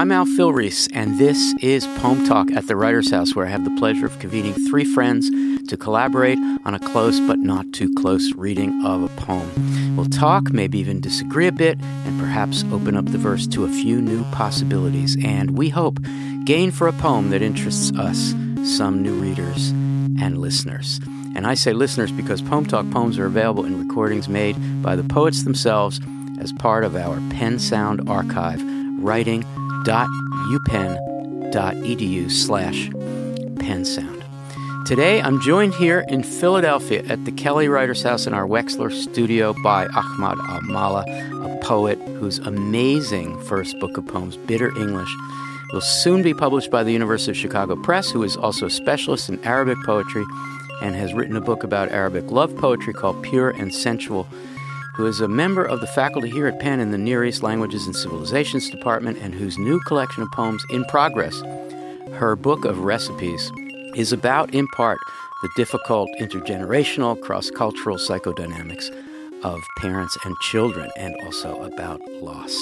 I'm Al Filreis, and this is Poem Talk at the Writer's House, where I have the pleasure of convening three friends to collaborate on a close but not too close reading of a poem. We'll talk, maybe even disagree a bit, and perhaps open up the verse to a few new possibilities, and we hope gain for a poem that interests us, some new readers and listeners. And I say listeners because Poem Talk poems are available in recordings made by the poets themselves as part of our PennSound archive, writing www.upenn.edu slash pensound. Today, I'm joined here in Philadelphia at the Kelly Writers House in our Wexler studio by Ahmad Almallah, a poet whose amazing first book of poems, Bitter English, will soon be published by the University of Chicago Press, who is also a specialist in Arabic poetry and has written a book about Arabic love poetry called Pure and Sensual who is a member of the faculty here at Penn in the Near East Languages and Civilizations Department, and whose new collection of poems in progress, her book of recipes, is about, in part, the difficult intergenerational, cross cultural psychodynamics of parents and children, and also about loss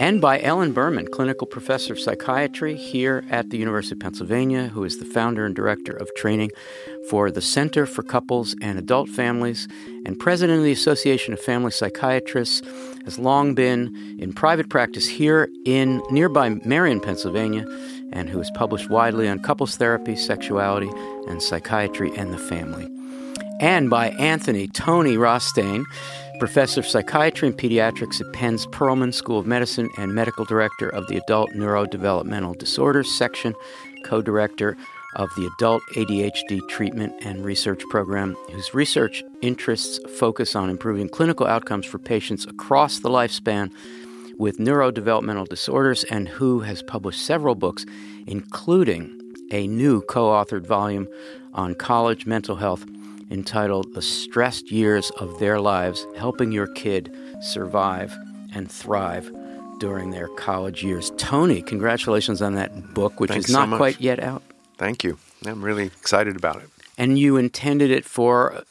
and by Ellen Berman, clinical professor of psychiatry here at the University of Pennsylvania, who is the founder and director of training for the Center for Couples and Adult Families and president of the Association of Family Psychiatrists, has long been in private practice here in nearby Merion, Pennsylvania, and who has published widely on couples therapy, sexuality, and psychiatry and the family. And by Anthony Tony Rostain, professor of psychiatry and pediatrics at Penn's Perelman School of Medicine and medical director of the Adult Neurodevelopmental Disorders section, co director of the Adult ADHD Treatment and Research Program, whose research interests focus on improving clinical outcomes for patients across the lifespan with neurodevelopmental disorders, and who has published several books, including a new co authored volume on college mental health entitled The Stressed Years of Their Lives Helping Your Kid Survive and Thrive During Their College Years. Tony, congratulations on that book, which Thanks is not so quite yet out. Thank you. I'm really excited about it. And you intended it for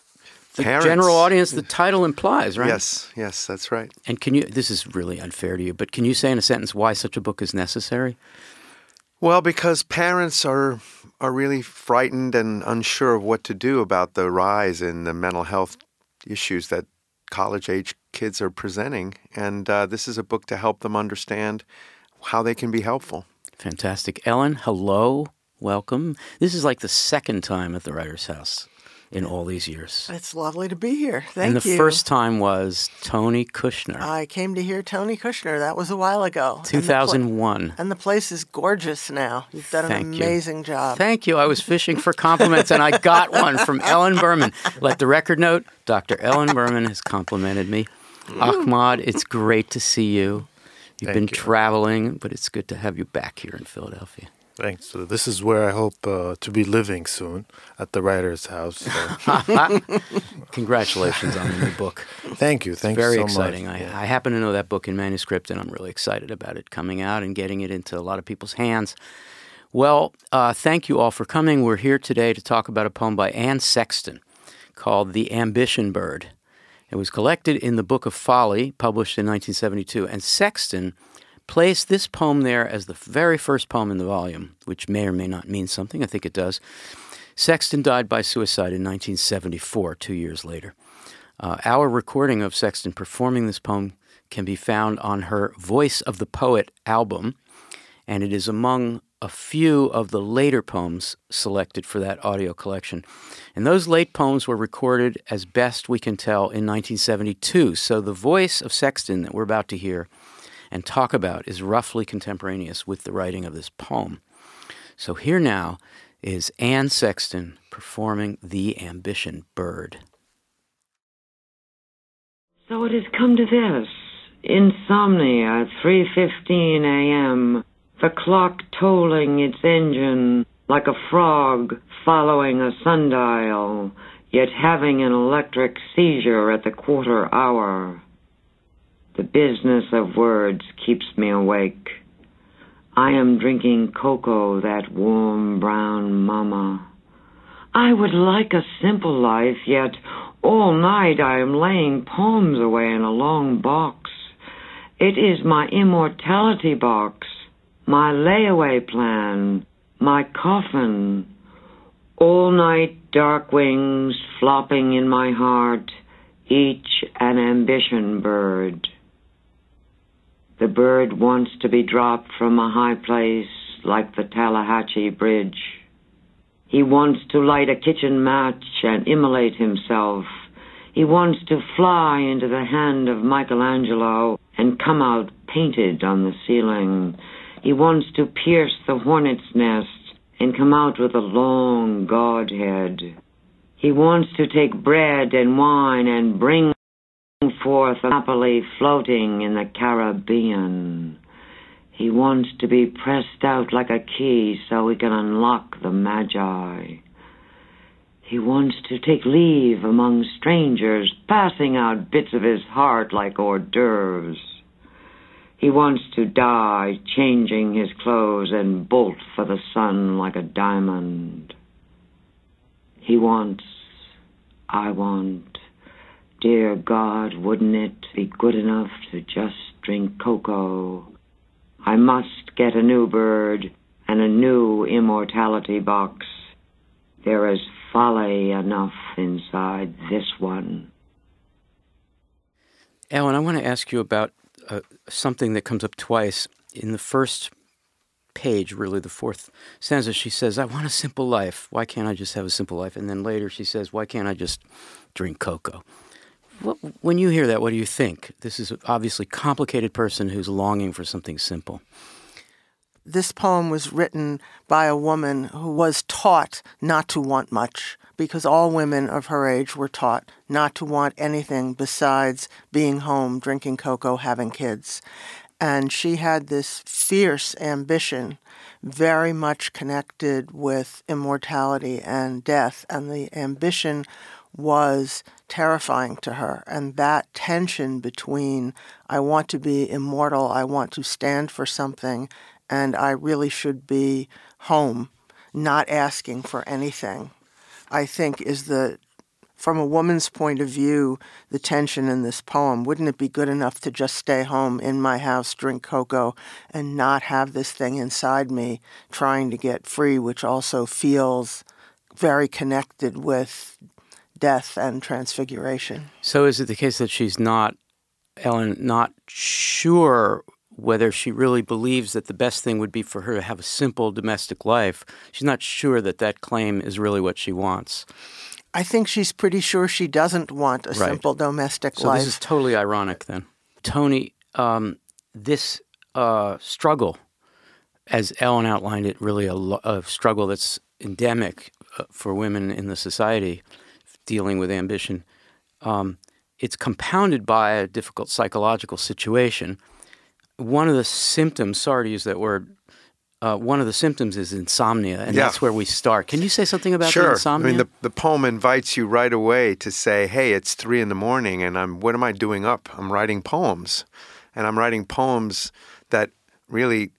the Parents. general audience, the title implies, right? Yes, yes, that's right. And can you, this is really unfair to you, but can you say in a sentence why such a book is necessary? Well, because parents are are really frightened and unsure of what to do about the rise in the mental health issues that college age kids are presenting, and uh, this is a book to help them understand how they can be helpful. Fantastic. Ellen, hello. Welcome. This is like the second time at the Writer's House in all these years. It's lovely to be here. Thank you. and the you. first time was Tony Kushner, I came to hear Tony Kushner. That was a while ago. And the pla- 2001. And the place is gorgeous now. You've done an Thank you. amazing job. Thank you. I was fishing for compliments and I got one from Ellen Berman. Let the record note Dr. Ellen Berman has complimented me. Mm. Ahmad, it's great to see you. You've Thank been you. traveling, but it's good to have you back here in Philadelphia. Thanks. So this is where I hope uh, to be living soon at the writer's house. So Congratulations on the new book. thank you. Thank Very you so exciting. much. I, I happen to know that book in manuscript, and I'm really excited about it coming out and getting it into a lot of people's hands. Well, uh, thank you all for coming. We're here today to talk about a poem by Anne Sexton called The Ambition Bird. It was collected in the Book of Folly, published in 1972, and Sexton placed this poem there as the very first poem in the volume, which may or may not mean something. I think it does. Sexton died by suicide in 1974, two years later. Uh, our recording of Sexton performing this poem can be found on her Voice of the Poet album, and it is among a few of the later poems selected for that audio collection. And those late poems were recorded, as best we can tell, in 1972. So the voice of Sexton that we're about to hear and talk about is roughly contemporaneous with the writing of this poem. So here now is Anne Sexton performing The Ambition Bird. So it has come to this. Insomnia at 3.15 a.m. The clock tolling its engine like a frog following a sundial, yet having an electric seizure at the quarter hour. The business of words keeps me awake. I am drinking cocoa, that warm brown mama. I would like a simple life, yet all night I am laying poems away in a long box. It is my immortality box. my layaway plan, my coffin, all night dark wings flopping in my heart, each an ambition bird. The bird wants to be dropped from a high place like the Tallahatchie Bridge. He wants to light a kitchen match and immolate himself. He wants to fly into the hand of Michelangelo and come out painted on the ceiling. He wants to pierce the hornet's nest and come out with a long godhead. He wants to take bread and wine and bring forth happily floating in the Caribbean. He wants to be pressed out like a key so he can unlock the Magi. He wants to take leave among strangers, passing out bits of his heart like hors d'oeuvres. He wants to die, changing his clothes and bolt for the sun like a diamond. He wants, I want, Dear God, wouldn't it be good enough to just drink cocoa? I must get a new bird and a new immortality box. There is folly enough inside this one. Ellen, I want to ask you about uh, something that comes up twice. In the first page, really the fourth stanza, she says, I want a simple life. Why can't I just have a simple life? And then later she says, Why can't I just drink cocoa? What, when you hear that, what do you think? This is obviously complicated person who's longing for something simple. This poem was written by a woman who was taught not to want much because all women of her age were taught not to want anything besides being home, drinking cocoa, having kids. And she had this fierce ambition, very much connected with immortality and death. And the ambition was terrifying to her. And that tension between I want to be immortal, I want to stand for something, and I really should be home, not asking for anything, I think is the from a woman's point of view, the tension in this poem, wouldn't it be good enough to just stay home in my house, drink cocoa, and not have this thing inside me trying to get free, which also feels very connected with death and transfiguration. So is it the case that she's not, Ellen, not sure whether she really believes that the best thing would be for her to have a simple domestic life? She's not sure that that claim is really what she wants. I think she's pretty sure she doesn't want a right. simple domestic so life. So this is totally ironic then. Tony, um, this uh, struggle, as Ellen outlined it, really a, a struggle that's endemic uh, for women in the society dealing with ambition. Um, it's compounded by a difficult psychological situation. One of the symptoms, sorry to use that word, uh, one of the symptoms is insomnia, and yeah. that's where we start. Can you say something about sure. insomnia? I mean, the, the poem invites you right away to say, "Hey, it's three in the morning, and I'm what am I doing up? I'm writing poems, and I'm writing poems that really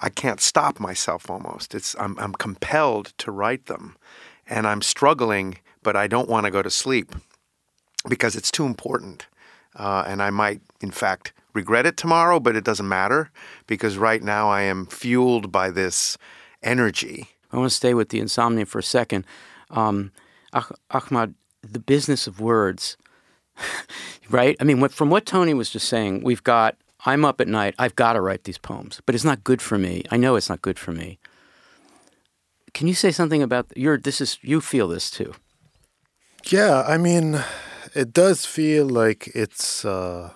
I can't stop myself. Almost, it's I'm I'm compelled to write them, and I'm struggling but I don't want to go to sleep because it's too important. Uh, and I might, in fact, regret it tomorrow, but it doesn't matter because right now I am fueled by this energy. I want to stay with the insomnia for a second. Um, Ahmad, the business of words, right? I mean, what, from what Tony was just saying, we've got, I'm up at night, I've got to write these poems, but it's not good for me. I know it's not good for me. Can you say something about your, this is, you feel this too? Yeah, I mean, it does feel like it's uh,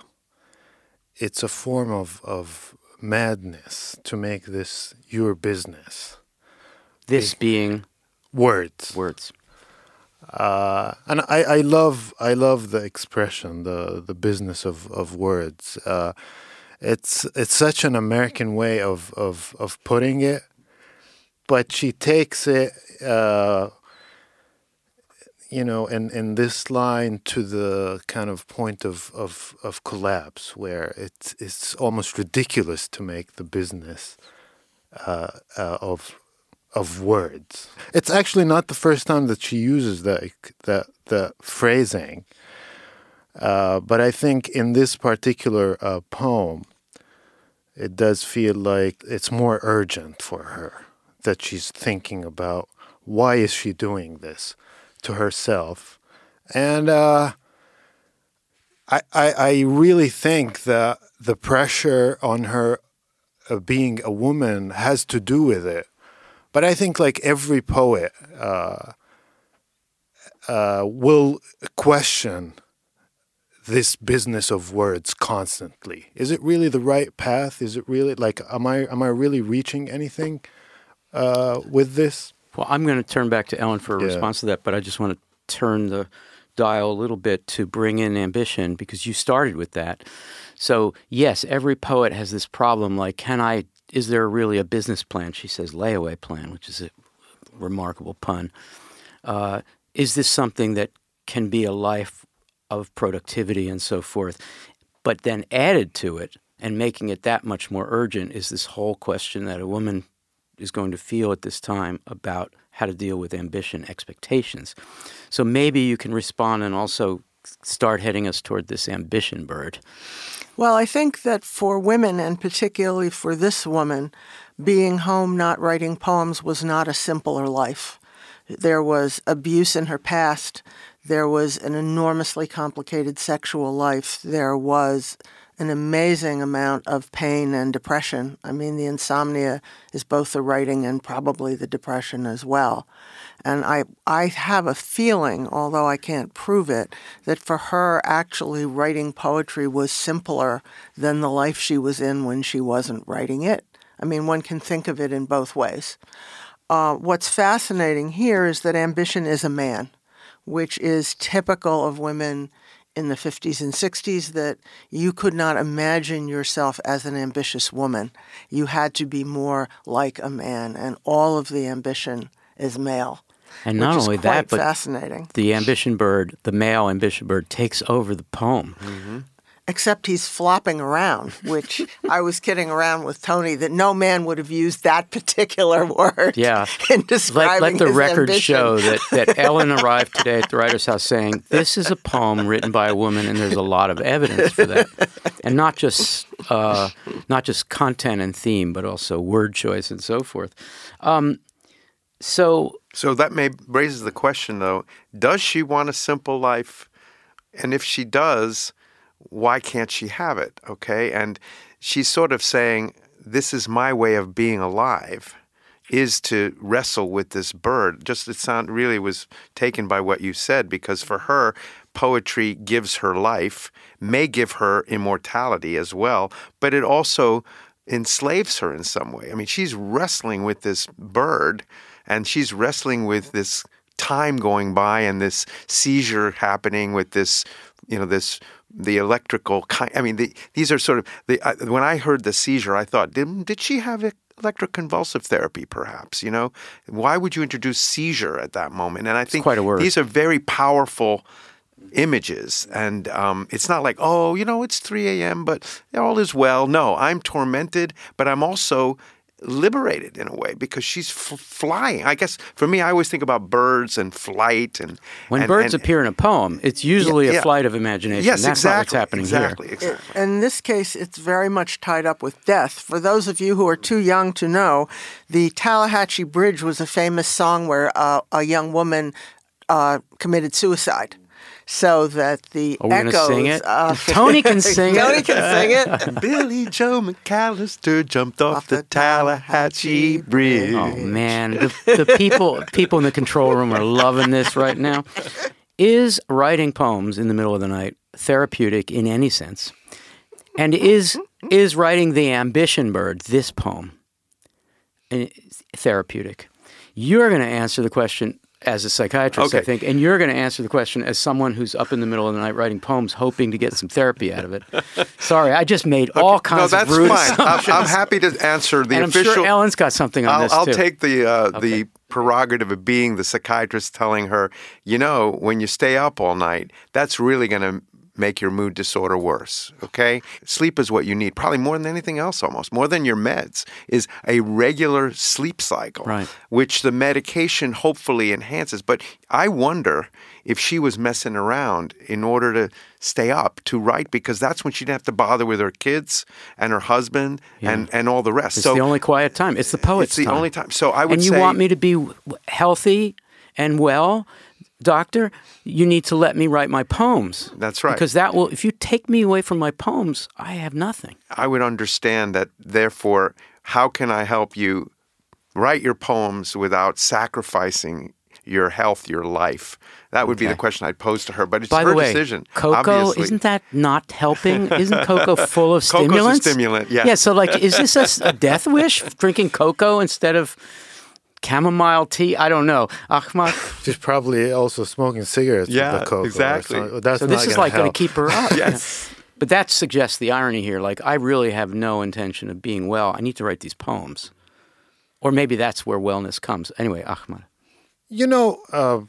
it's a form of of madness to make this your business. This being words. Words. Uh, and I, I love I love the expression the the business of of words. Uh, it's it's such an American way of of of putting it, but she takes it. Uh, you know, and, and this line to the kind of point of, of, of collapse where it's, it's almost ridiculous to make the business uh, uh, of, of words. It's actually not the first time that she uses that, that, the phrasing. Uh, but I think in this particular uh, poem, it does feel like it's more urgent for her that she's thinking about why is she doing this to herself and uh, I, I, I really think that the pressure on her uh, being a woman has to do with it but i think like every poet uh, uh, will question this business of words constantly. Is it really the right path? Is it really like am I am I really reaching anything uh, with this? Well, I'm going to turn back to Ellen for a Yeah. response to that, but I just want to turn the dial a little bit to bring in ambition because you started with that. So, yes, every poet has this problem like, can I, is there really a business plan? She says, layaway plan, which is a remarkable pun. Uh, is this something that can be a life of productivity and so forth? But then added to it and making it that much more urgent is this whole question that a woman is going to feel at this time about how to deal with ambition expectations. So maybe you can respond and also start heading us toward this ambition bird. Well, I think that for women, and particularly for this woman, being home not writing poems was not a simpler life. There was abuse in her past. There was an enormously complicated sexual life. There was an amazing amount of pain and depression. I mean, the insomnia is both the writing and probably the depression as well. And I, I have a feeling, although I can't prove it, that for her, actually writing poetry was simpler than the life she was in when she wasn't writing it. I mean, one can think of it in both ways. Uh, what's fascinating here is that ambition is a man, which is typical of women in the 50s and 60s that you could not imagine yourself as an ambitious woman. You had to be more like a man, and all of the ambition is male. And not only that, but fascinating. the ambition bird, the male ambition bird, takes over the poem. Mm-hmm. Except he's flopping around, which I was kidding around with Tony that no man would have used that particular word Yeah. in Let, describing let the his record ambition. show that, that Ellen arrived today at the writer's house saying, This is a poem written by a woman, and there's a lot of evidence for that. And not just uh, not just content and theme, but also word choice and so forth. Um, so So that may raises the question though, does she want a simple life? And if she does, why can't she have it? Okay? And she's sort of saying this is my way of being alive is to wrestle with this bird. Just it sound really was taken by what you said because for her poetry gives her life, may give her immortality as well, but it also enslaves her in some way. I mean, she's wrestling with this bird and she's wrestling with this time going by and this seizure happening with this, you know, this the electrical kind. I mean, the, these are sort of the. I when I heard the seizure, I thought, did, did she have electroconvulsive therapy? Perhaps, you know, why would you introduce seizure at that moment? And I think quite a word. these are very powerful images and um, it's not like oh you know it's 3 a.m but all is well no i'm tormented but i'm also liberated in a way because she's f- flying i guess for me i always think about birds and flight and when and- birds and- appear in a poem, it's usually yeah. a flight of imagination. yes That's exactly what's happening exactly here. exactly In this case, it's very much tied up with death. For those of you who are too young to know, the Tallahatchie Bridge was a famous song where uh, a young woman uh, committed suicide. So that the Are we gonna echoes. sing it? uh, Tony can sing Tony it. Tony can sing it. Billie Joe McAllister jumped off, the tallahatchie bridge Oh man, the, the people people in the control room are loving this right now. Is writing poems in the middle of the night therapeutic in any sense? And is is writing the ambition bird this poem eh, therapeutic? You're going to answer the question as a psychiatrist, I think, and you're going to answer the question as someone who's up in the middle of the night writing poems, hoping to get some therapy out of it. Sorry, I just made all kinds no of that's rude fine I'm, assumptions. I'm happy to answer the and I'm official sure Ellen's got something on I'll, this I'll too. take the uh, the prerogative of being the psychiatrist telling her, you know, when you stay up all night, that's really going to make your mood disorder worse. Okay? Sleep is what you need, probably more than anything else almost, more than your meds, is a regular sleep cycle, Right. which the medication hopefully enhances. But I wonder if she was messing around in order to stay up to write because that's when she didn't have to bother with her kids and her husband and, and all the rest. It's so the only quiet time. It's the poet's it's the time. only time. So I would and you say want me to be healthy and well, doctor? You need to let me write my poems. That's right. Because that will, if you take me away from my poems, I have nothing. I would understand that, therefore, how can I help you write your poems without sacrificing your health, your life? That would be the question I'd pose to her. But it's By her the way, decision. cocoa obviously. isn't that not helping? Isn't cocoa full of Cocoa's a stimulants? stimulant, yeah. Yeah. So, like, is this a death wish? Drinking cocoa instead of chamomile tea? I don't know. Ahmad. She's probably also smoking cigarettes Yeah, with the cocoa. exactly. So that's So this is gonna like going help. to keep her up. Yes. But that suggests the irony here. Like, I really have no intention of being well. I need to write these poems. Or maybe that's where wellness comes. Anyway, Ahmad. You know, uh,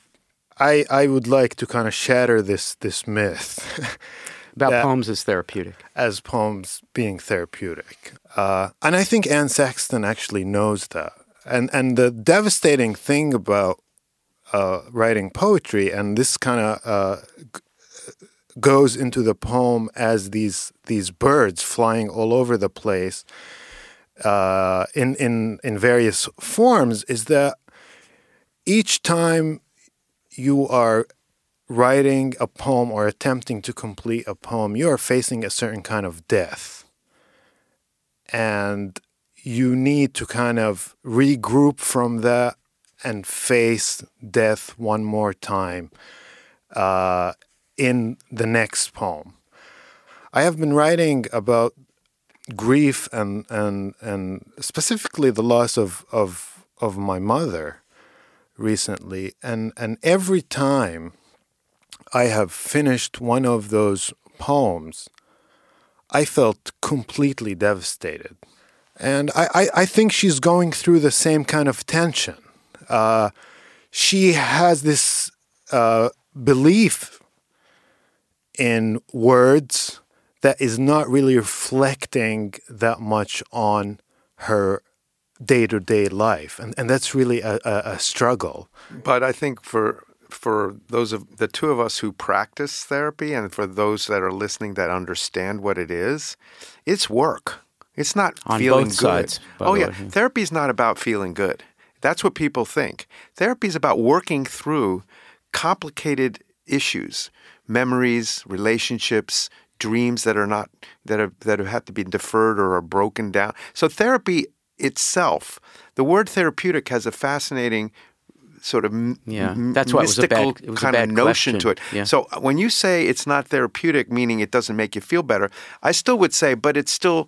I I would like to kind of shatter this this myth About poems as therapeutic. as poems being therapeutic, uh, and I think Anne Sexton actually knows that. And and the devastating thing about uh, writing poetry, and this kind of uh, goes into the poem as these these birds flying all over the place uh, in in in various forms, is that each time you are writing a poem or attempting to complete a poem, you are facing a certain kind of death. And you need to kind of regroup from that and face death one more time uh, in the next poem. I have been writing about grief and, and, and specifically the loss of, of, of my mother recently and and every time I have finished one of those poems, I felt completely devastated. And I, I, I think she's going through the same kind of tension. Uh, she has this uh, belief in words that is not really reflecting that much on her day to day life. And, and that's really a, a, a struggle. But I think for for those of the two of us who practice therapy and for those that are listening that understand what it is, it's work. It's not On feeling both good. sides, oh yeah, way. therapy is not about feeling good. That's what people think. Therapy is about working through complicated issues, memories, relationships, dreams that are not that are that have had to be deferred or are broken down. So therapy itself, the word therapeutic has a fascinating sort of Yeah, m- that's why it was a mystical bad- it was a kind of notion to it. Yeah. So uh, when you say it's not therapeutic, meaning it doesn't make you feel better, I still would say, but it's still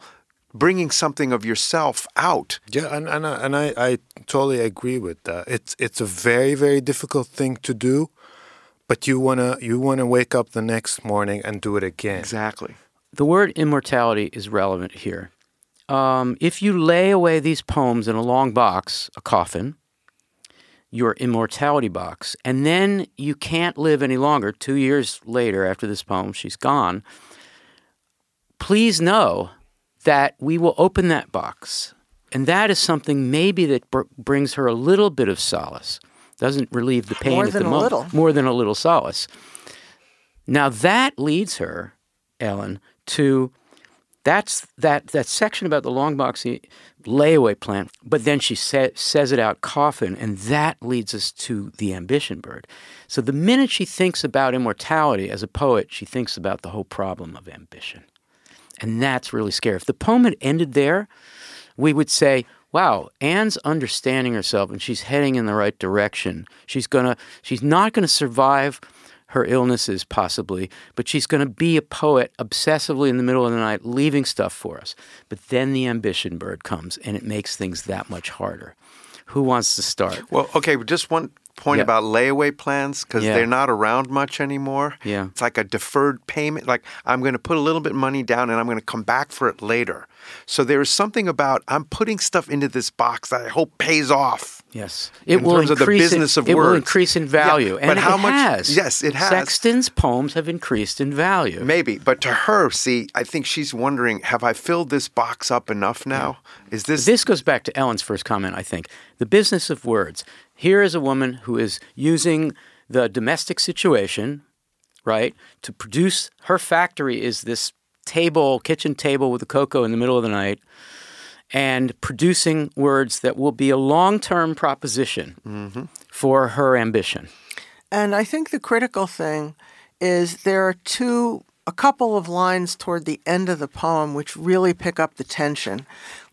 bringing something of yourself out. Yeah, and and, I- and I, I totally agree with that. It's it's a very very difficult thing to do, but you wanna you wanna wake up the next morning and do it again. Exactly. The word immortality is relevant here. Um, if you lay away these poems in a long box, a coffin, your immortality box, and then you can't live any longer, two years later after this poem, she's gone, please know that we will open that box. And that is something maybe that br- brings her a little bit of solace. Doesn't relieve the pain More at than the a moment. little. More than a little solace. Now that leads her, Ellen, to that's that that section about the long box layaway plan. But then she sa- says it out coffin, and that leads us to the ambition bird. So the minute she thinks about immortality as a poet, she thinks about the whole problem of ambition, and that's really scary. If the poem had ended there, we would say, wow, Anne's understanding herself and she's heading in the right direction. She's gonna she's not gonna survive her illnesses possibly, but she's gonna be a poet obsessively in the middle of the night, leaving stuff for us. But then the ambition bird comes and it makes things that much harder. Who wants to start? Well, okay, just one point Yeah. about layaway plans because Yeah. they're not around much anymore. Yeah. It's like a deferred payment. Like I'm going to put a little bit of money down and I'm going to come back for it later. So there is something about I'm putting stuff into this box that I hope pays off. Yes, it In will terms of the business it, of it will words. increase in Yeah, value, but and how much- has. yes, it has. Sexton's poems have increased in value. Maybe, but to her, see, I think she's wondering, have I filled this box up enough now? Is this This goes back to Ellen's first comment, I think. The business of words. Here is a woman who is using the domestic situation, right, to produce her factory is this table, kitchen table with the cocoa in the middle of the night, and producing words that will be a long term proposition mm-hmm. for her ambition. And I think the critical thing is there are two, a couple of lines toward the end of the poem which really pick up the tension,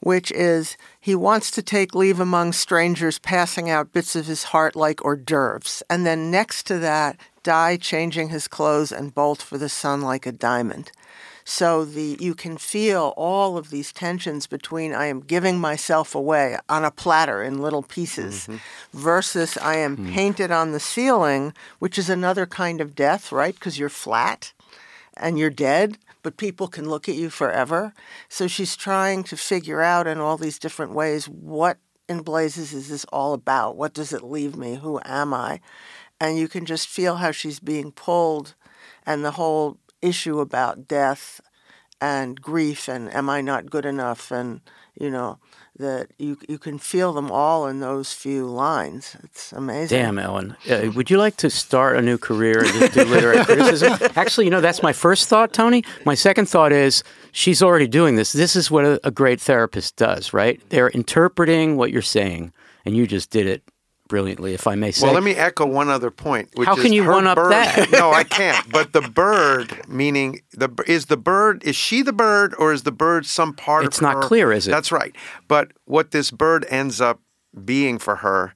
which is he wants to take leave among strangers, passing out bits of his heart like hors d'oeuvres. And then next to that, die changing his clothes and bolt for the sun like a diamond. So the you can feel all of these tensions between I am giving myself away on a platter in little pieces mm-hmm. versus I am hmm. painted on the ceiling, which is another kind of death, right? Because you're flat and you're dead, but people can look at you forever. So she's trying to figure out in all these different ways what in blazes is this all about? What does it leave me? Who am I? And you can just feel how she's being pulled and the whole issue about death and grief and am I not good enough and you know that you you can feel them all in those few lines. It's amazing. Damn, Ellen. Uh, would you like to start a new career and just do literary criticism? Actually, you know, that's my first thought, Tony. My second thought is she's already doing this. This is what a, a great therapist does, right? They're interpreting what you're saying, and you just did it brilliantly, if I may say. Well, let me echo one other point. Which How is can you one-up bird- that? no, I can't. But the bird, meaning the is the bird is she the bird or is the bird some part It's of not her? clear, is it? That's right. But what this bird ends up being for her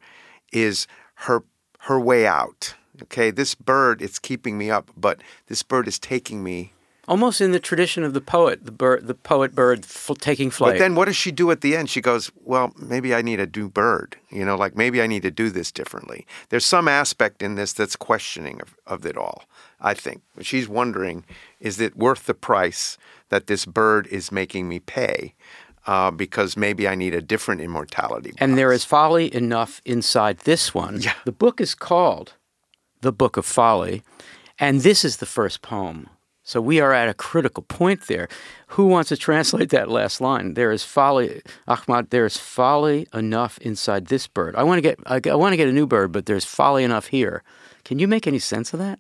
is her her way out. Okay, this bird it's keeping me up, but this bird is taking me. Almost in the tradition of the poet, the bird, the poet bird f- taking flight. But then what does she do at the end? She goes, "Well, maybe I need a new bird. You know, like maybe I need to do this differently." There's some aspect in this that's questioning of, of it all. I think she's wondering, is it worth the price that this bird is making me pay? Uh, because maybe I need a different immortality. And there is folly enough inside this one. Yeah. The book is called The Book of Folly, and this is the first poem. So we are at a critical point there. Who wants to translate that last line? There is folly, Ahmad. There is folly enough inside this bird. I want to get, I, want to get a new bird, but there's folly enough here. Can you make any sense of that?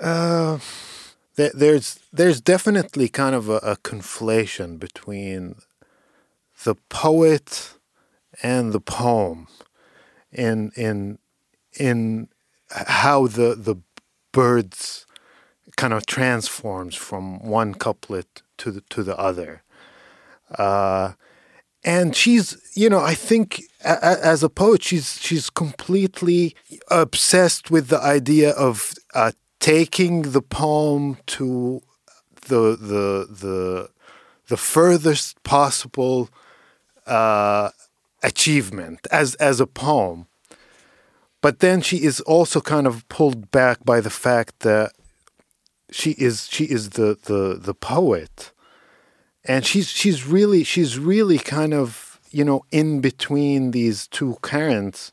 Uh, there, there's there's definitely kind of a, a conflation between the poet and the poem in in in how the the birds kind of transforms from one couplet to the, to the other. Uh, and she's, you know, I think a, a- as a poet, she's she's completely obsessed with the idea of uh, taking the poem to the the the the furthest possible uh, achievement as as a poem. But then she is also kind of pulled back by the fact that she is she is the the the poet. And she's she's really she's really kind of you know in between these two currents.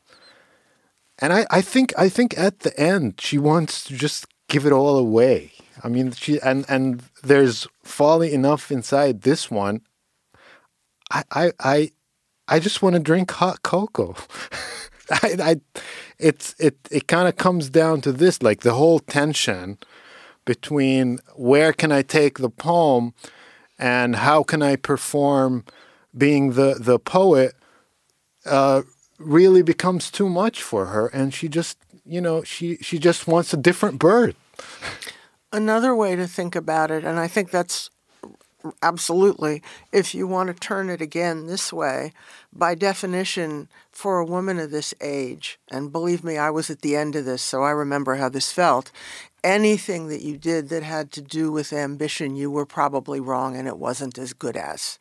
And i i think i think at the end she wants to just give it all away. I mean she and and there's folly enough inside this one. I i i, I just want to drink hot cocoa. I, I it's it it kind of comes down to this like the whole tension between where can I take the poem and how can I perform being the the poet uh, really becomes too much for her and she just you know she she just wants a different bird Another way to think about it, and I think that's absolutely, if you want to turn it again this way, by definition, for a woman of this age, and believe me, I was at the end of this, so I remember how this felt. Anything that you did that had to do with ambition, you were probably wrong and it wasn't as good as.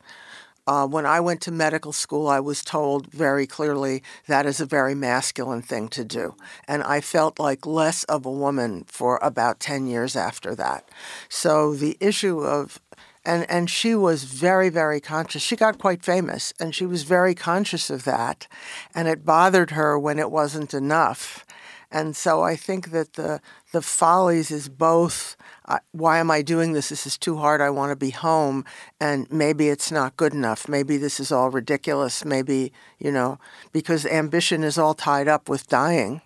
Uh, when I went to medical school, I was told very clearly that is a very masculine thing to do. And I felt like less of a woman for about 10 years after that. So the issue of And and she was very very conscious. She got quite famous and she was very conscious of that and it bothered her when it wasn't enough. And so I think that the the follies is both uh, why am I doing this? This is too hard. I want to be home. And maybe it's not good enough. Maybe this is all ridiculous. Maybe, you know, because ambition is all tied up with dying.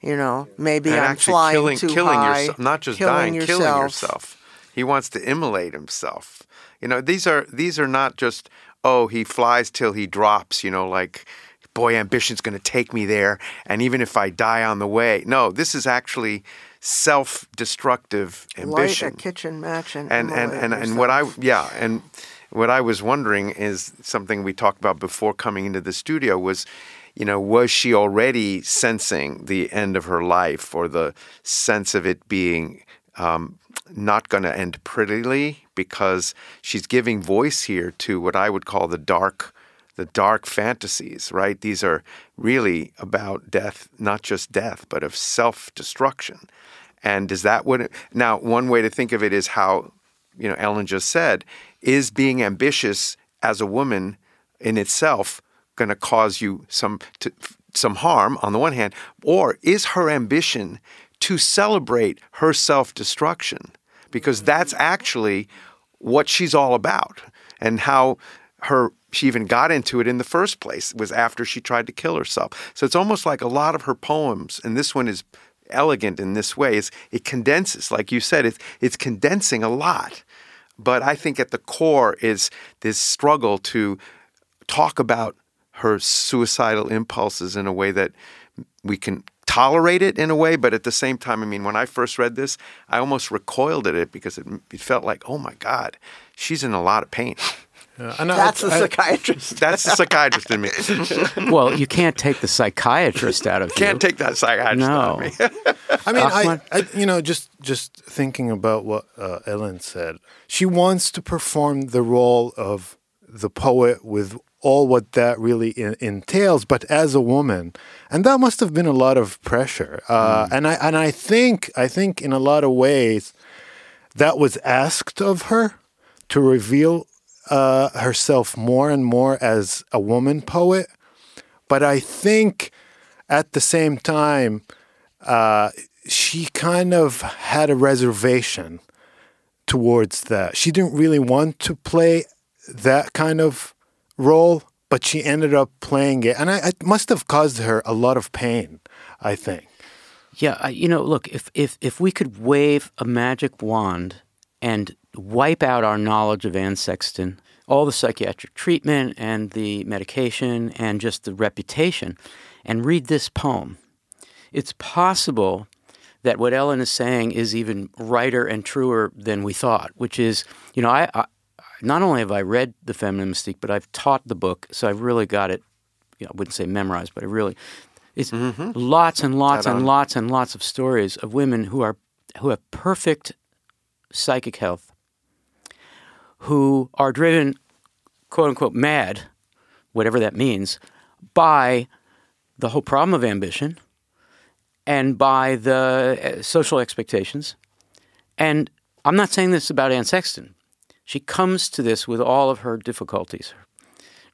You know, maybe and I'm actually flying killing, too killing high. yourself, not just killing dying, yourself. killing yourself. He wants to immolate himself. You know, these are these are not just oh he flies till he drops. You know, like boy, ambition's going to take me there, and even if I die on the way, no, this is actually self-destructive ambition. Light a kitchen match and and and and, and what I yeah and what I was wondering is something we talked about before coming into the studio was you know was she already sensing the end of her life or the sense of it being um, not going to end prettily because she's giving voice here to what I would call the dark the dark fantasies right? These are really about death not just death but of self-destruction. And is that what it, now one way to think of it is how you know Ellen just said is being ambitious as a woman in itself going to cause you some to, some harm on the one hand or is her ambition to celebrate her self-destruction? Because that's actually what she's all about and how her she even got into it in the first place was after she tried to kill herself. So it's almost like a lot of her poems and this one is elegant in this way is it condenses like you said it's it's condensing a lot. But i think at the core is this struggle to talk about her suicidal impulses in a way that we can tolerate it in a way but at the same time i mean when i first read this i almost recoiled at it because it, it felt like oh my god she's in a lot of pain Yeah, and I- That's a I- psychiatrist. that's the psychiatrist in me well, you can't take the psychiatrist out of can't you. take that psychiatrist out of me I mean, I, I, you know, just just thinking about what uh, Ellen said, she wants to perform the role of the poet with all what that really in, entails, but as a woman, and that must have been a lot of pressure. Uh, And I and I think I think in a lot of ways that was asked of her to reveal uh, herself more and more as a woman poet. But I think at the same time, uh, she kind of had a reservation towards that. She didn't really want to play that kind of role, but she ended up playing it, and I, it must have caused her a lot of pain. I think. Yeah, you know, look, if if if we could wave a magic wand and wipe out our knowledge of Anne Sexton, all the psychiatric treatment and the medication and just the reputation, and read this poem, it's possible that what Ellen is saying is even righter and truer than we thought. Which is, you know, I, I not only have I read The Feminine Mystique, but I've taught the book, so I've really got it. You know, I wouldn't say memorized, but I really it's mm-hmm. lots and lots and lots and lots of stories of women who are who have perfect psychic health, who are driven, quote unquote, mad, whatever that means, by the whole problem of ambition and by the uh, social expectations. And I'm not saying this about Anne Sexton. She comes to this with all of her difficulties,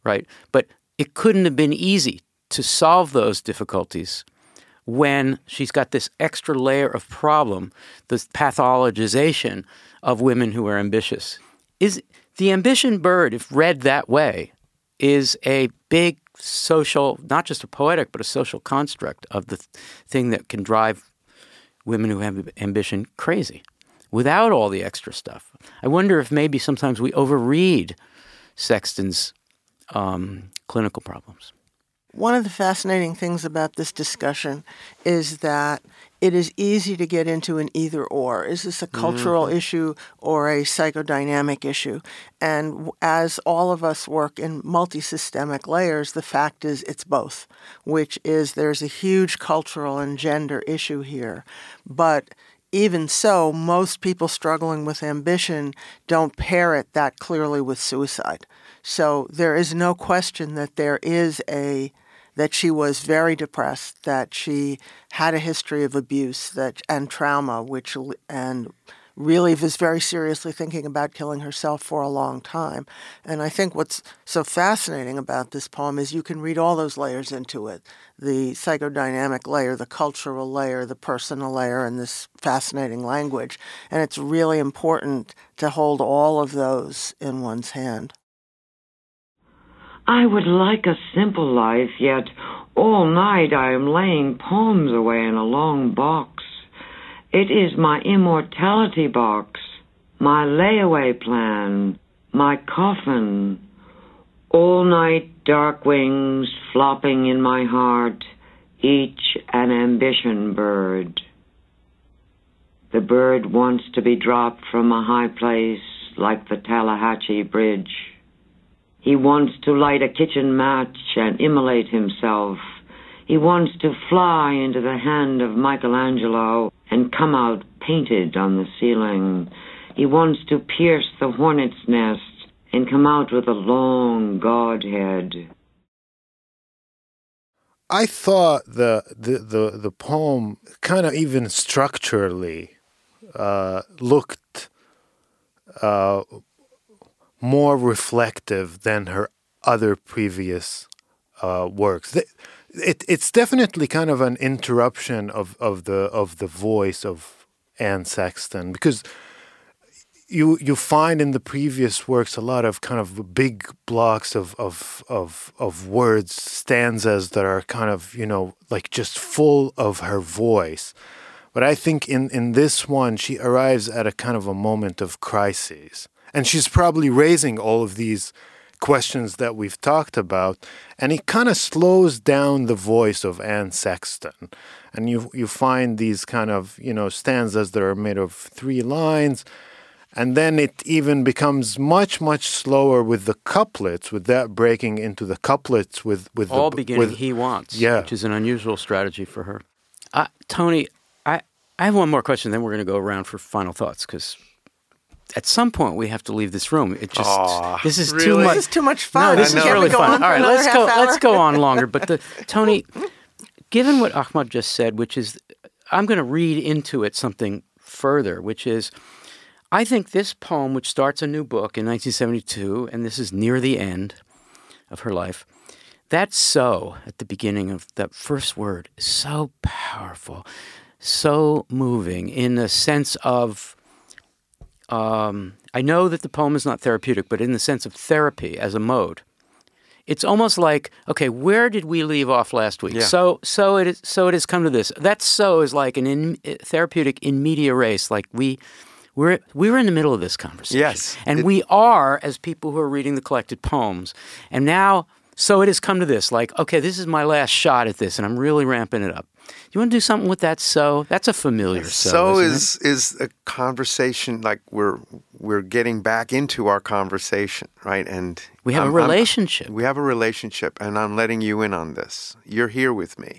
right? But it couldn't have been easy to solve those difficulties when she's got this extra layer of problem, this pathologization of women who are ambitious. Is the ambition bird, if read that way, is a big social, not just a poetic, but a social construct of the th- thing that can drive women who have ambition crazy without all the extra stuff. I wonder if maybe sometimes we overread Sexton's um, clinical problems. One of the fascinating things about this discussion is that it is easy to get into an either or. Is this a cultural mm-hmm. issue or a psychodynamic issue? And as all of us work in multisystemic layers, the fact is it's both, which is there's a huge cultural and gender issue here. But even so, most people struggling with ambition don't pair it that clearly with suicide. So there is no question that there is a that she was very depressed, that she had a history of abuse that and trauma, which and really was very seriously thinking about killing herself for a long time. And I think what's so fascinating about this poem is you can read all those layers into it the psychodynamic layer, the cultural layer, the personal layer, and this fascinating language. And it's really important to hold all of those in one's hand. I would like a simple life, yet all night I am laying poems away in a long box. It is my immortality box, my layaway plan, my coffin. All night dark wings flopping in my heart, each an ambition bird. The bird wants to be dropped from a high place like the Tallahatchie Bridge. He wants to light a kitchen match and immolate himself. He wants to fly into the hand of Michelangelo and come out painted on the ceiling. He wants to pierce the hornet's nest and come out with a long godhead. I thought the the the, the poem kind of even structurally uh, looked uh, more reflective than her other previous uh, works. It, it's definitely kind of an interruption of, of the of the voice of Anne Sexton because you you find in the previous works a lot of kind of big blocks of of of of words stanzas that are kind of you know like just full of her voice but i think in in this one she arrives at a kind of a moment of crisis and she's probably raising all of these questions that we've talked about and it kind of slows down the voice of Anne Sexton and you you find these kind of you know stanzas that are made of three lines and then it even becomes much much slower with the couplets with that breaking into the couplets with with all the, beginning with, he wants yeah. which is an unusual strategy for her uh, tony i i have one more question then we're going to go around for final thoughts because at some point we have to leave this room. It just Aw, this is too much. This is too much fun. No, this is really Can we go fun. on All for right, another let's go. half Let's go on longer. But the Tony, given what Ahmad just said, which is, I'm going to read into it something further, which is, I think this poem, which starts a new book in 1972, and this is near the end of her life. That so at the beginning of that first word is so powerful, so moving in the sense of um, I know that the poem is not therapeutic, but in the sense of therapy as a mode, it's almost like okay, where did we leave off last week? Yeah. So, so it is. So it has come to this. That so is like an in, therapeutic in medias res. Like we, we're we're in the middle of this conversation. Yes. and It- we are as people who are reading the collected poems. And now, so it has come to this. Like okay, this is my last shot at this, and I'm really ramping it up. You want to do something with that? So that's a familiar. So, So isn't it? is is a conversation like we're we're getting back into our conversation, right? And we have I'm- a I'm- relationship. we have a relationship, and I'm letting you in on this. You're here with me,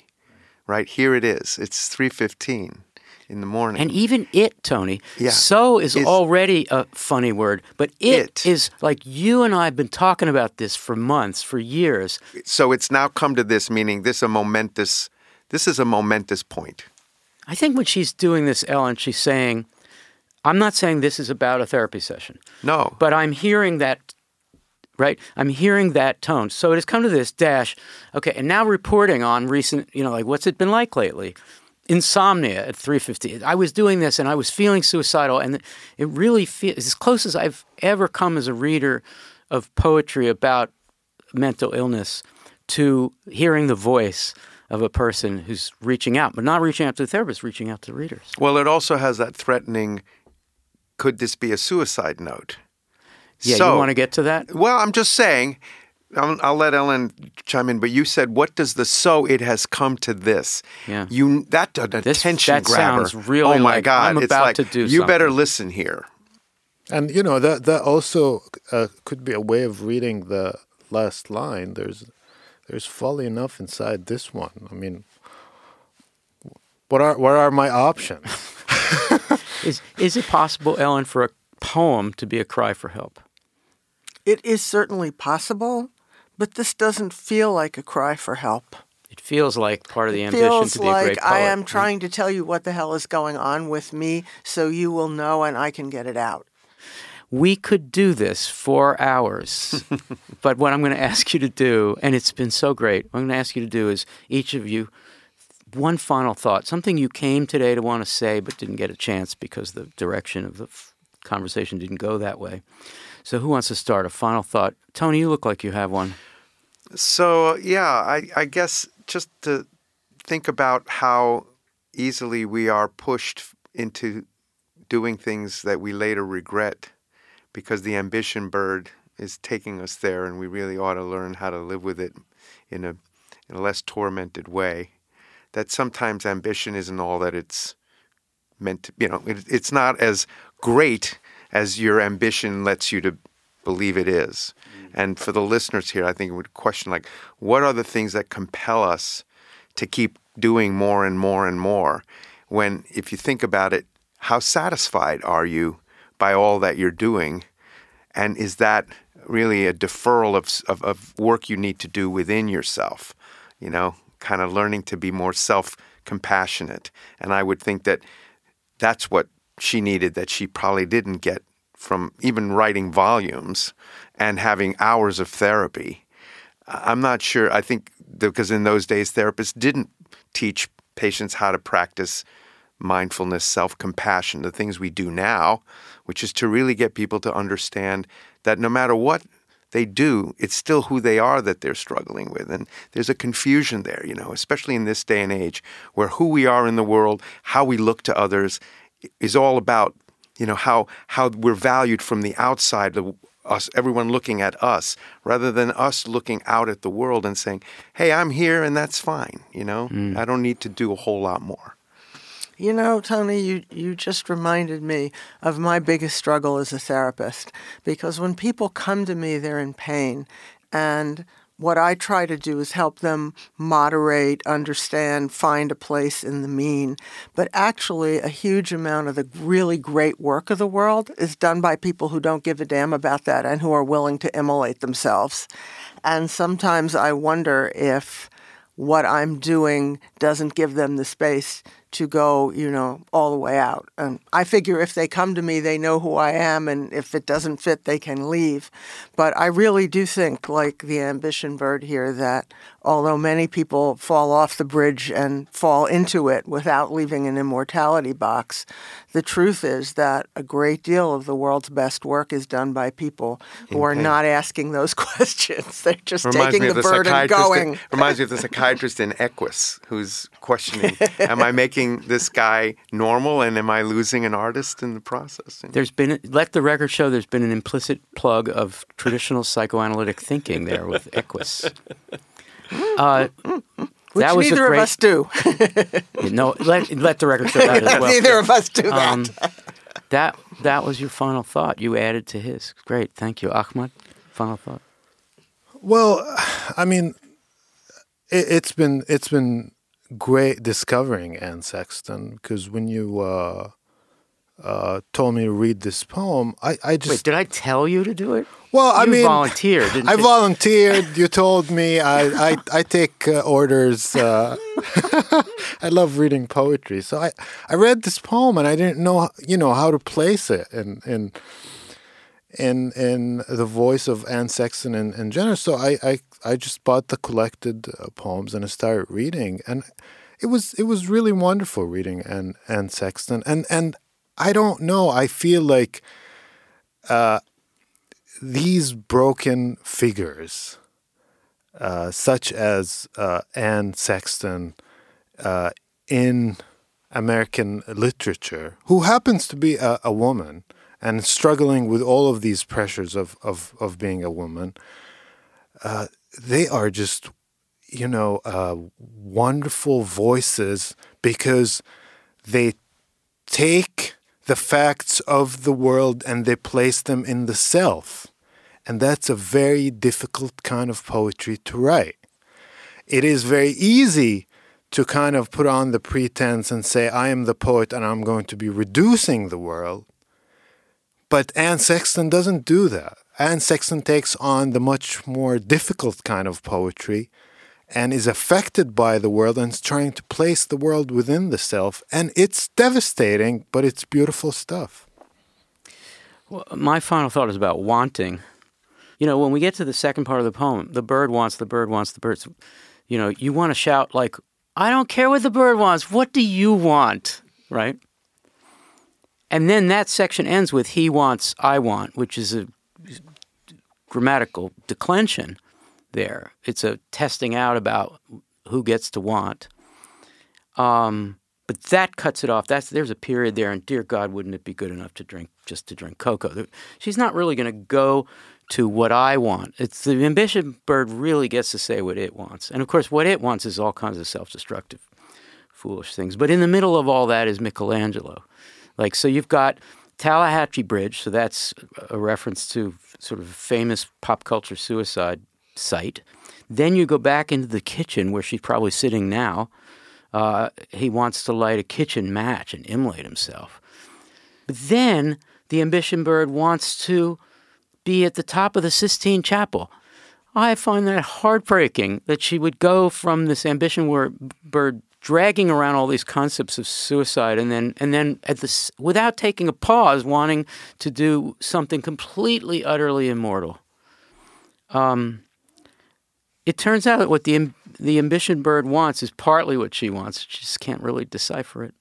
right? Here it is. It's three fifteen in the morning. And even it, Tony, Yeah. so is Is- already a funny word, but it It. is like you and I have been talking about this for months, for years. so it's now come to this, meaning this a momentous. This is a momentous point. I think when she's doing this, Ellen, she's saying, I'm not saying this is about a therapy session, No, but I'm hearing that, right? I'm hearing that tone. So it has come to this dash, okay, and now reporting on recent, you know, like what's it been like lately? Insomnia at 3:50. I was doing this and I was feeling suicidal, and it really feels as close as I've ever come as a reader of poetry about mental illness to hearing the voice of a person who's reaching out, but not reaching out to the therapist, reaching out to the readers. well, it also has that threatening. Could this be a suicide note? Yeah, So- you want to get to that? Well, I'm just saying. I'll, I'll let Ellen chime in, but you said, "What does the so it has come to this?" Yeah. you that an This- attention that grabber. sounds really oh my like god! I'm it's about like to do you better listen here. And you know that that also uh, could be a way of reading the last line. There's there's folly enough inside this one. I mean, what are what are my options? Is is it possible, Ellen, for a poem to be a cry for help? It is certainly possible, but this doesn't feel like a cry for help. It feels like part of the It ambition feels to be a great poet. I am trying to tell you what the hell is going on with me so you will know and I can get it out. We could do this for hours, but what I'm going to ask you to do, and it's been so great, what I'm going to ask you to do is each of you one final thought, something you came today to want to say but didn't get a chance because the direction of the f- conversation didn't go that way. So, who wants to start? A final thought? Tony, you look like you have one. So yeah, I, I guess just to think about how easily we are pushed into doing things that we later regret because the ambition bird is taking us there and we really ought to learn how to live with it in a, in a less tormented way. That sometimes ambition isn't all that it's meant to, you know, it, it's not as great as your ambition lets you to believe it is. Mm. And for the listeners here, I think it would question like, what are the things that compel us to keep doing more and more and more? When, if you think about it, how satisfied are you by all that you're doing? And is that really a deferral of, of, of work you need to do within yourself? You know, kind of learning to be more self compassionate. And I would think that that's what she needed that she probably didn't get from even writing volumes and having hours of therapy. I'm not sure. I think because in those days, therapists didn't teach patients how to practice mindfulness, self compassion, the things we do now, which is to really get people to understand that no matter what they do, it's still who they are that they're struggling with. And there's a confusion there, you know, especially in this day and age where who we are in the world, how we look to others is all about, you know, how, how we're valued from the outside, the, us, everyone looking at us, rather than us looking out at the world and saying, hey, I'm here and that's fine, you know, mm. I don't need to do a whole lot more. You know, Tony, you, you just reminded me of my biggest struggle as a therapist because when people come to me, they're in pain. And what I try to do is help them moderate, understand, find a place in the mean. But actually, a huge amount of the really great work of the world is done by people who don't give a damn about that and who are willing to immolate themselves. And sometimes I wonder if what I'm doing doesn't give them the space to go, you know, all the way out. And I figure if they come to me, they know who I am, and if it doesn't fit, they can leave. But I really do think, like the ambition bird here, that although many people fall off the bridge and fall into it without leaving an immortality box, the truth is that a great deal of the world's best work is done by people who are not asking those questions. They're just Reminds taking the the bird and going. reminds me of the psychiatrist in Equus who's questioning: Am I making this guy normal, and am I losing an artist in the process? There's been, let the record show, there's been an implicit plug of traditional psychoanalytic thinking there with Equus. Uh, Which that was a neither great- of us do. no, let, let the record show that as well. neither of us do that. Um, that that was your final thought. You added to his. Great, thank you, Ahmad. Final thought. Well, I mean, it, it's been it's been great discovering Anne Sexton because when you uh, uh, told me to read this poem, I, I just Wait, did I tell you to do it? well, I you mean, volunteered, didn't I you? volunteered. You told me I I, I take uh, orders. Uh, I love reading poetry, so I, I read this poem and I didn't know you know how to place it in in in in the voice of Anne Sexton and, and Jenner. So I, I I just bought the collected uh, poems and I started reading, and it was it was really wonderful reading Anne Anne Sexton. And and I don't know. I feel like uh, these broken figures, uh, such as uh, Anne Sexton, uh, in American literature, who happens to be a, a woman and struggling with all of these pressures of of, of being a woman, uh, they are just, you know, uh, wonderful voices because they take the facts of the world and they place them in the self. And that's a very difficult kind of poetry to write. It is very easy to kind of put on the pretense and say, I am the poet and I'm going to be reducing the world. But Anne Sexton doesn't do that. Anne Sexton takes on the much more difficult kind of poetry and is affected by the world and is trying to place the world within the self. And it's devastating, but it's beautiful stuff. Well, my final thought is about wanting. You know, when we get to the second part of the poem, the bird wants, the bird wants, the bird. You know, you want to shout like, "I don't care what the bird wants. What do you want?" Right? And then that section ends with "he wants, I want," which is a grammatical declension. There, it's a testing out about who gets to want. Um, but that cuts it off. That's there's a period there, and dear God, wouldn't it be good enough to drink just to drink cocoa? She's not really going to go to what I want. It's the ambition bird really gets to say what it wants, and of course, what it wants is all kinds of self-destructive, foolish things. But in the middle of all that is Michelangelo. Like so, you've got Tallahatchie Bridge, so that's a reference to sort of famous pop culture suicide site. Then you go back into the kitchen where she's probably sitting now uh, he wants to light a kitchen match and immolate himself. But then the ambition bird wants to be at the top of the Sistine Chapel. I find that heartbreaking that she would go from this ambition bird dragging around all these concepts of suicide and then and then at this without taking a pause wanting to do something completely utterly immortal um, it turns out that what the the ambition bird wants is partly what she wants. She just can't really decipher it.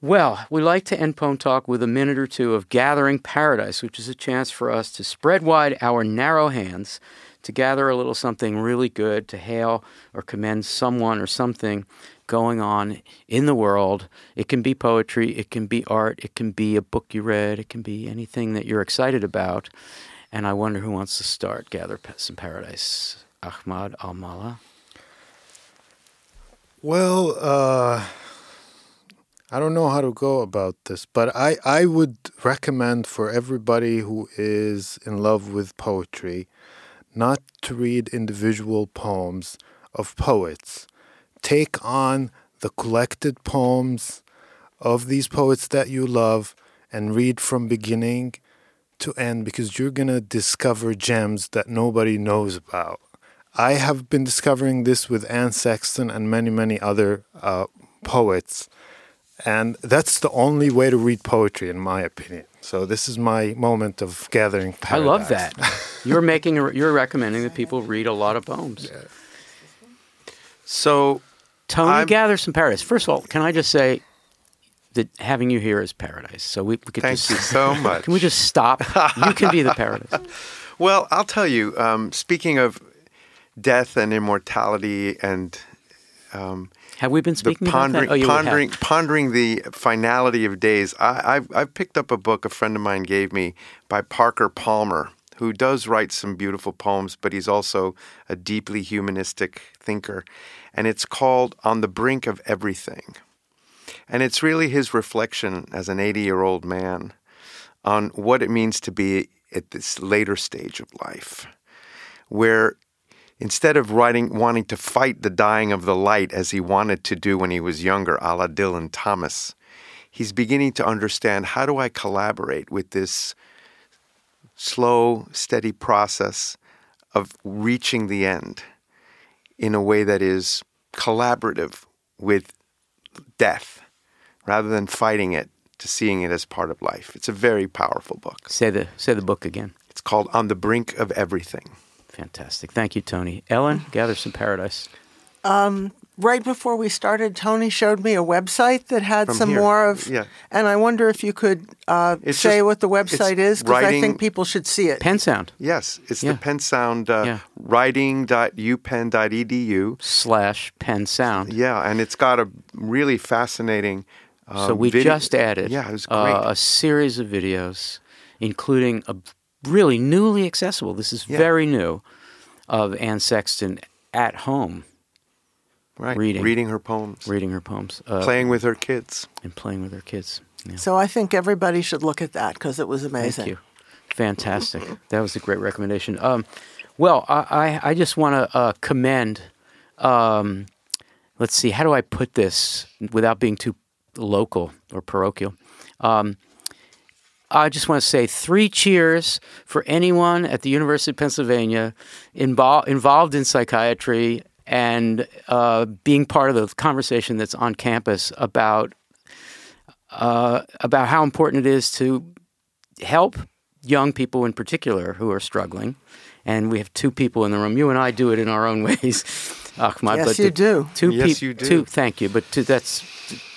Well, we like to end Poem Talk with a minute or two of Gathering Paradise, which is a chance for us to spread wide our narrow hands to gather a little something really good, to hail or commend someone or something going on in the world. It can be poetry, it can be art, it can be a book you read, it can be anything that you're excited about. And I wonder who wants to start Gather some Paradise. Ahmad Al Mala? Well, uh, I don't know how to go about this, but I, I would recommend for everybody who is in love with poetry not to read individual poems of poets. Take on the collected poems of these poets that you love and read from beginning to end because you're going to discover gems that nobody knows about. I have been discovering this with Anne Sexton and many, many other uh, poets. And that's the only way to read poetry, in my opinion. So this is my moment of gathering paradise. I love that. you're making, you're recommending that people read a lot of poems. Yeah. So, Tony, I'm, gather some paradise. First of all, can I just say that having you here is paradise. So we, we could thank just, you so much. Can we just stop? you can be the paradise. Well, I'll tell you. Um, speaking of death and immortality and um, have we been speaking pondering, about that? Oh, pondering, pondering the finality of days. I, I've, I've picked up a book a friend of mine gave me by Parker Palmer, who does write some beautiful poems, but he's also a deeply humanistic thinker. And it's called On the Brink of Everything. And it's really his reflection as an 80 year old man on what it means to be at this later stage of life, where instead of writing, wanting to fight the dying of the light as he wanted to do when he was younger, a la Dylan Thomas, he's beginning to understand how do I collaborate with this slow, steady process of reaching the end in a way that is collaborative with death rather than fighting it to seeing it as part of life. It's a very powerful book. Say the say the book again. It's called On the Brink of Everything. Fantastic. Thank you, Tony. Ellen, gather some paradise. Um, right before we started, Tony showed me a website that had From some here. more of. Yeah. And I wonder if you could uh, say what the website is, because I think people should see it. PennSound. Yes, it's yeah. the PennSound uh, yeah. writing.upenn.edu slash PennSound. Yeah, and it's got a really fascinating. Um, so we video. just added yeah, it was great. Uh, a series of videos, including a really newly accessible. This is yeah. very new of Anne Sexton at home. Right. Reading. Reading her poems. Reading her poems. Uh, playing with her kids. And playing with her kids. Yeah. So I think everybody should look at that because it was amazing. Thank you. Fantastic. that was a great recommendation. Um, well, I, I, I just want to uh, commend, um, let's see, how do I put this without being too local or parochial? Um, I just want to say three cheers for anyone at the University of Pennsylvania involved involved in psychiatry and uh, being part of the conversation that's on campus about uh, about how important it is to help young people in particular who are struggling. And we have two people in the room. You and I do it in our own ways, Ahmad. Yes, but you do. Two Yes, peop- you do. Two, thank you. But two, that's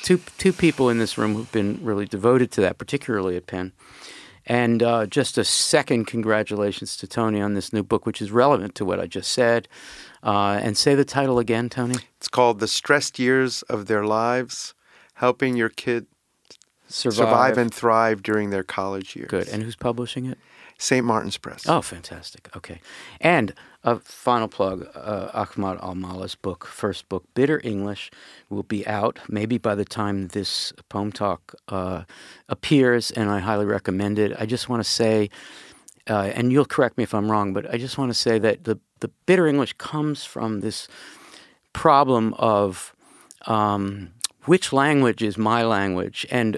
two two people in this room who've been really devoted to that, particularly at Penn. And uh, just a second congratulations to Tony on this new book, which is relevant to what I just said. Uh, and say the title again, Tony. It's called The Stressed Years of Their Lives Helping Your Kid Survive and Thrive During Their College Years. Good. And who's publishing it? St. Martin's Press. Oh, fantastic. Okay. And a final plug uh, Ahmad Almallah's book, first book, Bitter English, will be out maybe by the time this poem talk uh, appears, and I highly recommend it. I just want to say, uh, and you'll correct me if I'm wrong, but I just want to say that the, the Bitter English comes from this problem of um, which language is my language, and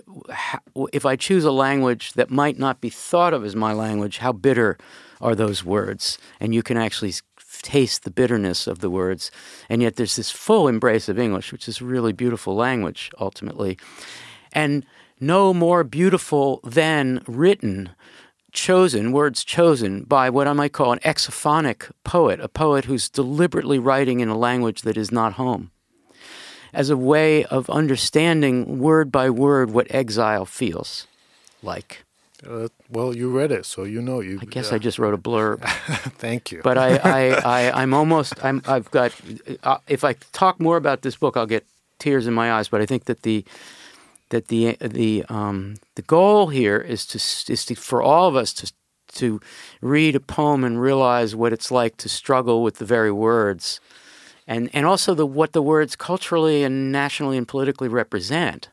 if I choose a language that might not be thought of as my language, how bitter are those words? And you can actually taste the bitterness of the words, and yet there's this full embrace of English, which is really beautiful language ultimately, and no more beautiful than written chosen, words chosen by what I might call an exophonic poet, a poet who's deliberately writing in a language that is not home, as a way of understanding word by word what exile feels like. Uh, well, you read it, so you know. You. I guess I just wrote a blurb, Thank you. but I, I, I, I'm almost, I'm, I've got, uh, if I talk more about this book, I'll get tears in my eyes, but I think that the, that the the um, the goal here is to is to, for all of us to to read a poem and realize what it's like to struggle with the very words, and and also the what the words culturally and nationally and politically represent.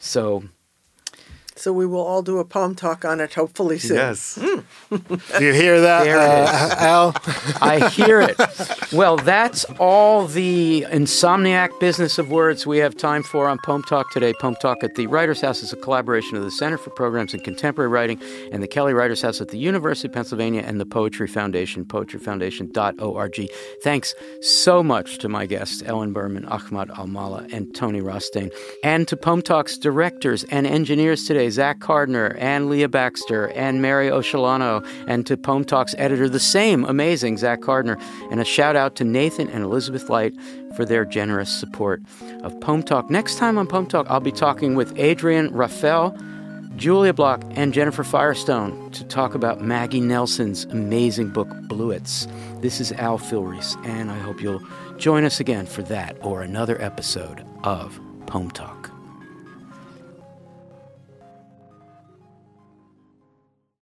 So So we will all do a poem talk on it hopefully soon. Yes. Do you hear that, There uh, Al? I hear it. Well, that's all the insomniac business of words we have time for on Poem Talk today. Poem Talk at the Writers House is a collaboration of the Center for Programs in Contemporary Writing and the Kelly Writers House at the University of Pennsylvania and the Poetry Foundation, poetryfoundation.org. Thanks so much to my guests, Ellen Berman, Ahmad Almallah, and Tony Rostain, and to Poem Talk's directors and engineers today, Zach Carduner and Leah Baxter and Mary Oshalano, and to Poem Talk's editor, the same amazing Zach Carduner, and a shout out to Nathan and Elizabeth Light for their generous support of Poem Talk. Next time on Poem Talk, I'll be talking with Adrienne Raphel, Julia Bloch, and Jennifer Firestone to talk about Maggie Nelson's amazing book, Bluets. This is Al Filreis, and I hope you'll join us again for that or another episode of Poem Talk.